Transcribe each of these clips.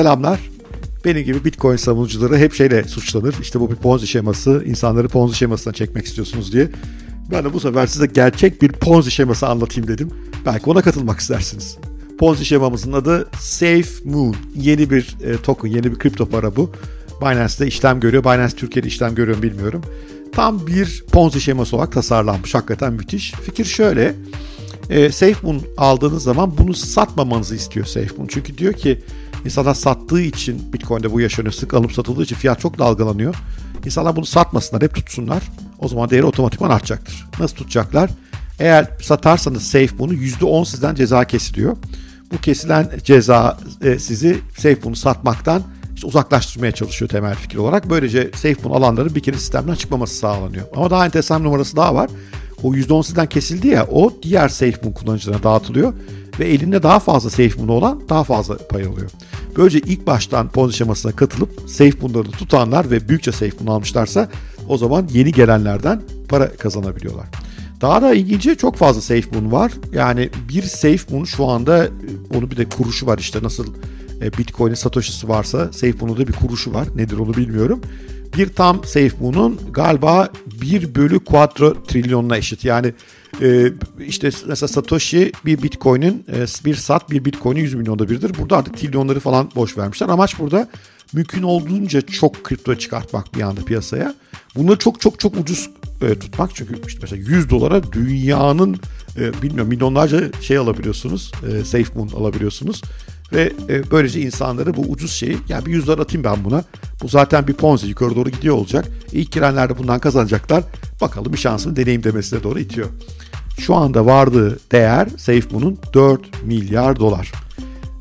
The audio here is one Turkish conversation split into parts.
Selamlar. Benim gibi Bitcoin savunucuları hep şeyle suçlanır. İşte bu bir Ponzi şeması, insanları Ponzi şemasına çekmek istiyorsunuz diye. Ben de bu sefer size gerçek bir Ponzi şeması anlatayım dedim. Belki ona katılmak istersiniz. Ponzi şemamızın adı Safe Moon. Yeni bir e, token, yeni bir kripto para bu. Binance'de işlem görüyor. Binance Türkiye'de işlem görüyor mu bilmiyorum. Tam bir Ponzi şeması olarak tasarlanmış. Hakikaten müthiş. Fikir şöyle. E, SafeMoon aldığınız zaman bunu satmamanızı istiyor SafeMoon. Çünkü diyor ki insanlar sattığı için Bitcoin'de bu yaşanıyor. Sık alıp satıldığı için fiyat çok dalgalanıyor. İnsanlar bunu satmasınlar, hep tutsunlar. O zaman değeri otomatikman artacaktır. Nasıl tutacaklar? Eğer satarsanız SafeMoon'u %10 sizden ceza kesiliyor. Bu kesilen ceza e, sizi SafeMoon'u satmaktan işte uzaklaştırmaya çalışıyor temel fikir olarak. Böylece SafeMoon alanların bir kere sistemden çıkmaması sağlanıyor. Ama daha enteresan numarası daha var. O %10 sizden kesildi ya o diğer SafeMoon kullanıcılarına dağıtılıyor ve elinde daha fazla SafeMoon olan daha fazla pay alıyor. Böylece ilk baştan Ponzi şemasına katılıp SafeMoon'ları tutanlar ve büyükçe SafeMoon almışlarsa o zaman yeni gelenlerden para kazanabiliyorlar. Daha da ilginci çok fazla SafeMoon var. Yani bir SafeMoon şu anda onu bir de kuruşu var işte nasıl e, Bitcoin'in Satoshi'si varsa SafeMoon'un da bir kuruşu var. Nedir onu bilmiyorum. Bir tam SafeMoon'un galiba 1 bölü quadro trilyonuna eşit. Yani e, işte mesela Satoshi bir Bitcoin'in e, bir sat bir Bitcoin'in 100 milyonda birdir. Burada artık trilyonları falan boş vermişler. Amaç burada mümkün olduğunca çok kripto çıkartmak bir anda piyasaya. Bunları çok çok çok ucuz e, tutmak. Çünkü işte mesela 100 dolara dünyanın e, bilmiyorum milyonlarca şey alabiliyorsunuz. E, SafeMoon alabiliyorsunuz. Ve e, böylece insanları bu ucuz şeyi yani bir 100 dolar atayım ben buna. Bu zaten bir ponzi yukarı doğru gidiyor olacak. İlk girenler de bundan kazanacaklar. Bakalım bir şansını deneyim demesine doğru itiyor. Şu anda vardığı değer SafeMoon'un 4 milyar dolar.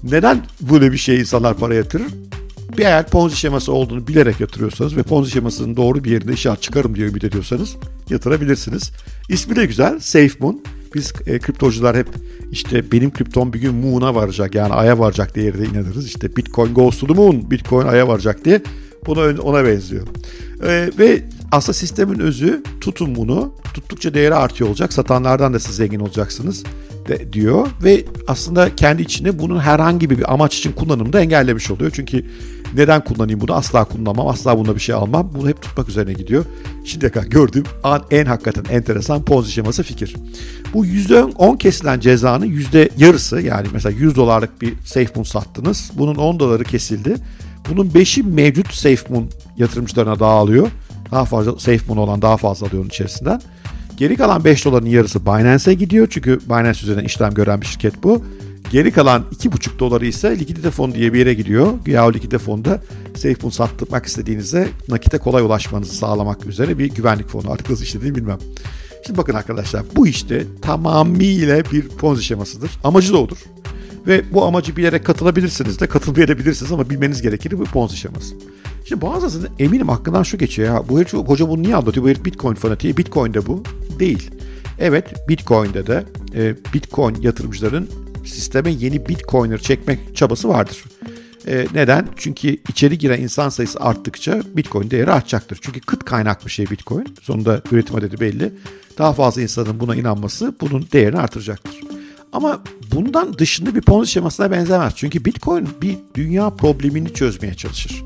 Neden böyle bir şey insanlar para yatırır? Bir eğer Ponzi şeması olduğunu bilerek yatırıyorsanız ve Ponzi şemasının doğru bir yerinde işaret çıkarım diye ümit ediyorsanız yatırabilirsiniz. İsmi de güzel SafeMoon. Biz e, kriptocular hep işte benim kriptom bir gün Moon'a varacak yani Ay'a varacak diye de inanırız. İşte Bitcoin goes to the moon, Bitcoin Ay'a varacak diye. Buna ona benziyor. E, ve aslında sistemin özü tutun bunu. Tuttukça değeri artıyor olacak. Satanlardan da siz zengin olacaksınız de, diyor. Ve aslında kendi içinde bunun herhangi bir amaç için kullanımını da engellemiş oluyor. Çünkü neden kullanayım bunu? Asla kullanmam. Asla bunda bir şey almam. Bunu hep tutmak üzerine gidiyor. Şimdiye kadar gördüğüm an, en hakikaten enteresan Ponzi şeması fikir. Bu %10 kesilen cezanın yüzde yarısı yani mesela 100 dolarlık bir SafeMoon sattınız. Bunun 10 doları kesildi. Bunun 5'i mevcut SafeMoon yatırımcılarına dağılıyor. Daha fazla SafeMoon olan daha fazla alıyor onun içerisinden. Geri kalan 5 doların yarısı Binance'e gidiyor. Çünkü Binance üzerinden işlem gören bir şirket bu. Geri kalan 2,5 doları ise likidite fonu diye bir yere gidiyor. Ya o likidite fonda SafeMoon sattırmak istediğinizde nakite kolay ulaşmanızı sağlamak üzere bir güvenlik fonu. Artık nasıl işlediğini bilmem. Şimdi bakın arkadaşlar bu işte tamamıyla bir ponzi şemasıdır. Amacı da odur. Ve bu amacı bilerek katılabilirsiniz de katılmayabilirsiniz ama bilmeniz gerekir bu ponzi şeması. Şimdi bazısı eminim aklından şu geçiyor ya bu herif hoca bunu niye anlatıyor? Bu herif Bitcoin fanatiği. Bitcoin'de bu değil. Evet Bitcoin'de de e, Bitcoin yatırımcıların sisteme yeni Bitcoiner çekmek çabası vardır. E, neden? Çünkü içeri giren insan sayısı arttıkça Bitcoin değeri artacaktır. Çünkü kıt kaynak bir şey Bitcoin. Sonunda üretim adedi belli. Daha fazla insanın buna inanması bunun değerini artıracaktır. Ama bundan dışında bir Ponzi şemasına benzemez. Çünkü Bitcoin bir dünya problemini çözmeye çalışır.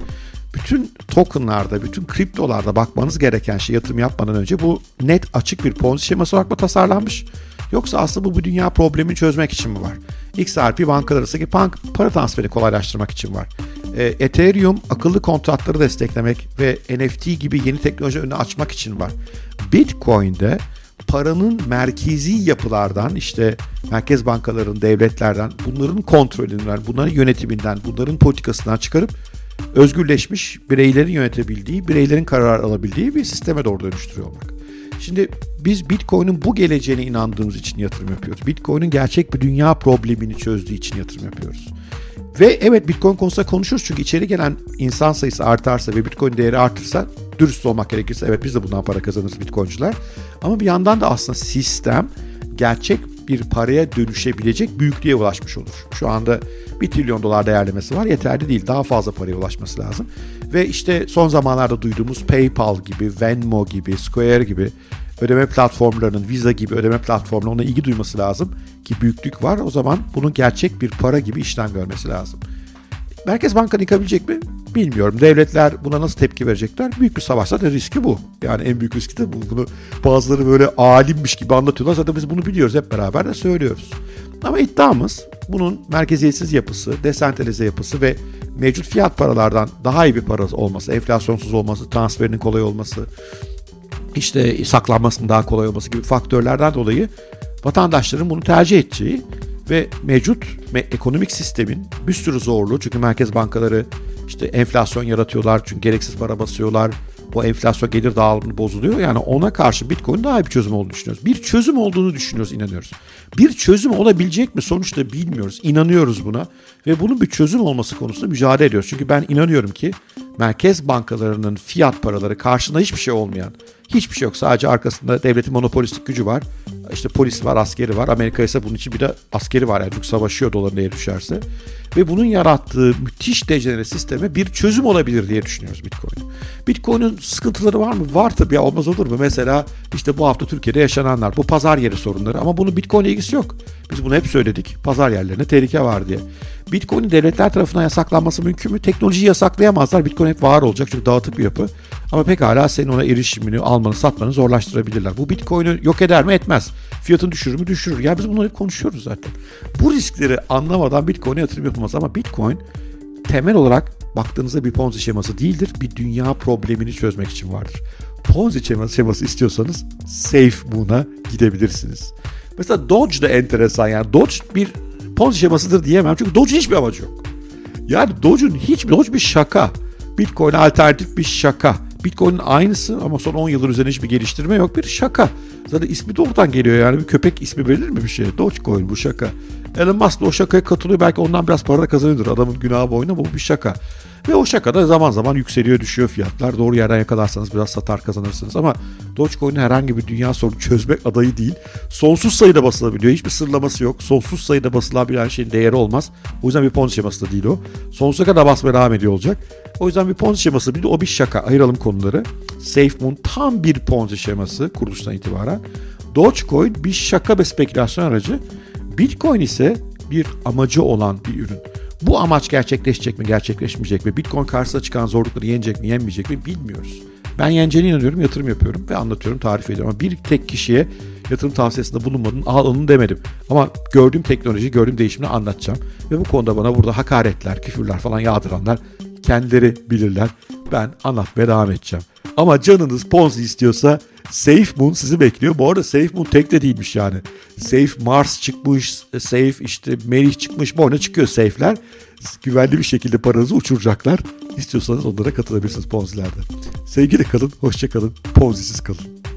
Bütün tokenlarda, bütün kriptolarda bakmanız gereken şey yatırım yapmadan önce bu net açık bir Ponzi şeması olarak mı tasarlanmış? Yoksa aslında bu bu dünya problemini çözmek için mi var? XRP bankalar arasındaki para transferi kolaylaştırmak için var. E, Ethereum akıllı kontratları desteklemek ve NFT gibi yeni teknoloji önünü açmak için var. Bitcoin'de paranın merkezi yapılardan işte merkez bankaların, devletlerden bunların kontrolünden, bunların yönetiminden, bunların politikasından çıkarıp özgürleşmiş bireylerin yönetebildiği, bireylerin karar alabildiği bir sisteme doğru dönüştürüyor olmak. Şimdi biz Bitcoin'in bu geleceğine inandığımız için yatırım yapıyoruz. Bitcoin'in gerçek bir dünya problemini çözdüğü için yatırım yapıyoruz. Ve evet Bitcoin konusunda konuşuruz çünkü içeri gelen insan sayısı artarsa ve Bitcoin değeri artırsa dürüst olmak gerekirse evet biz de bundan para kazanırız Bitcoin'cular. Ama bir yandan da aslında sistem gerçek bir paraya dönüşebilecek büyüklüğe ulaşmış olur. Şu anda 1 trilyon dolar değerlemesi var. Yeterli değil. Daha fazla paraya ulaşması lazım. Ve işte son zamanlarda duyduğumuz PayPal gibi, Venmo gibi, Square gibi ödeme platformlarının, Visa gibi ödeme platformlarına ilgi duyması lazım ki büyüklük var. O zaman bunun gerçek bir para gibi işlem görmesi lazım. Merkez Bankanı yıkabilecek mi? Bilmiyorum. Devletler buna nasıl tepki verecekler? Büyük bir savaşsa da riski bu. Yani en büyük riski de bu. Bunu bazıları böyle alimmiş gibi anlatıyorlar. Zaten biz bunu biliyoruz. Hep beraber de söylüyoruz. Ama iddiamız bunun merkeziyetsiz yapısı, desentralize yapısı ve mevcut fiyat paralardan daha iyi bir para olması, enflasyonsuz olması, transferinin kolay olması, işte saklanmasının daha kolay olması gibi faktörlerden dolayı vatandaşların bunu tercih edeceği ve mevcut ekonomik sistemin bir sürü zorluğu çünkü merkez bankaları işte enflasyon yaratıyorlar çünkü gereksiz para basıyorlar. Bu enflasyon gelir dağılımı bozuluyor. Yani ona karşı Bitcoin daha iyi bir çözüm olduğunu düşünüyoruz. Bir çözüm olduğunu düşünüyoruz, inanıyoruz. Bir çözüm olabilecek mi sonuçta bilmiyoruz. İnanıyoruz buna ve bunun bir çözüm olması konusunda mücadele ediyoruz. Çünkü ben inanıyorum ki merkez bankalarının fiyat paraları karşında hiçbir şey olmayan, hiçbir şey yok. Sadece arkasında devletin monopolistik gücü var. İşte polis var, askeri var. Amerika ise bunun için bir de askeri var. Yani çünkü savaşıyor doların değeri düşerse. Ve bunun yarattığı müthiş dejenere sisteme bir çözüm olabilir diye düşünüyoruz Bitcoin. Bitcoin'in sıkıntıları var mı? Var tabii ya olmaz olur mu? Mesela işte bu hafta Türkiye'de yaşananlar. Bu pazar yeri sorunları ama bunun Bitcoin'le ilgisi yok. Biz bunu hep söyledik. Pazar yerlerine tehlike var diye. Bitcoin'in devletler tarafından yasaklanması mümkün mü? Teknolojiyi yasaklayamazlar. Bitcoin hep var olacak çünkü dağıtık bir yapı. Ama pekala senin ona erişimini, almanı, satmanı zorlaştırabilirler. Bu Bitcoin'i yok eder mi? Etmez. Fiyatını düşürür mü? Düşürür. Ya biz bunları hep konuşuyoruz zaten. Bu riskleri anlamadan Bitcoin'e yatırım yapılmaz ama Bitcoin temel olarak baktığınızda bir Ponzi şeması değildir. Bir dünya problemini çözmek için vardır. Ponzi şeması, istiyorsanız safe buna gidebilirsiniz. Mesela Doge da enteresan yani Doge bir Ponzi şemasıdır diyemem çünkü Doge'un hiçbir amacı yok. Yani Doge'un hiçbir Doge bir şaka. Bitcoin alternatif bir şaka. Bitcoin'in aynısı ama son 10 yıldır üzerine hiçbir geliştirme yok. Bir şaka. Zaten ismi de oradan geliyor yani. Bir köpek ismi verir mi bir şey? Dogecoin bu şaka. Elon Musk da o şakaya katılıyor. Belki ondan biraz para da kazanıyordur. Adamın günahı boyuna bu bir şaka. Ve o şakada zaman zaman yükseliyor düşüyor fiyatlar. Doğru yerden yakalarsanız biraz satar kazanırsınız. Ama Dogecoin'in herhangi bir dünya sorunu çözmek adayı değil. Sonsuz sayıda basılabiliyor. Hiçbir sırlaması yok. Sonsuz sayıda basılabilen şeyin değeri olmaz. O yüzden bir Ponzi şeması da değil o. Sonsuza kadar basmaya devam ediyor olacak. O yüzden bir Ponzi şeması bir de o bir şaka. Ayıralım konuları. SafeMoon tam bir Ponzi şeması kuruluştan itibaren. Dogecoin bir şaka ve spekülasyon aracı. Bitcoin ise bir amacı olan bir ürün. Bu amaç gerçekleşecek mi, gerçekleşmeyecek mi? Bitcoin karşısına çıkan zorlukları yenecek mi, yenmeyecek mi bilmiyoruz. Ben yeneceğine inanıyorum, yatırım yapıyorum ve anlatıyorum, tarif ediyorum. Ama bir tek kişiye yatırım tavsiyesinde bulunmadım, al onu demedim. Ama gördüğüm teknoloji, gördüğüm değişimini anlatacağım. Ve bu konuda bana burada hakaretler, küfürler falan yağdıranlar kendileri bilirler. Ben anlatmaya devam edeceğim. Ama canınız Ponzi istiyorsa Safe Moon sizi bekliyor. Bu arada Safe Moon tek de değilmiş yani. Safe Mars çıkmış, Safe işte Merih çıkmış. Bu çıkıyor Safe'ler. Güvenli bir şekilde paranızı uçuracaklar. İstiyorsanız onlara katılabilirsiniz Ponzi'lerde. Sevgili kalın, hoşça kalın, Ponzi'siz kalın.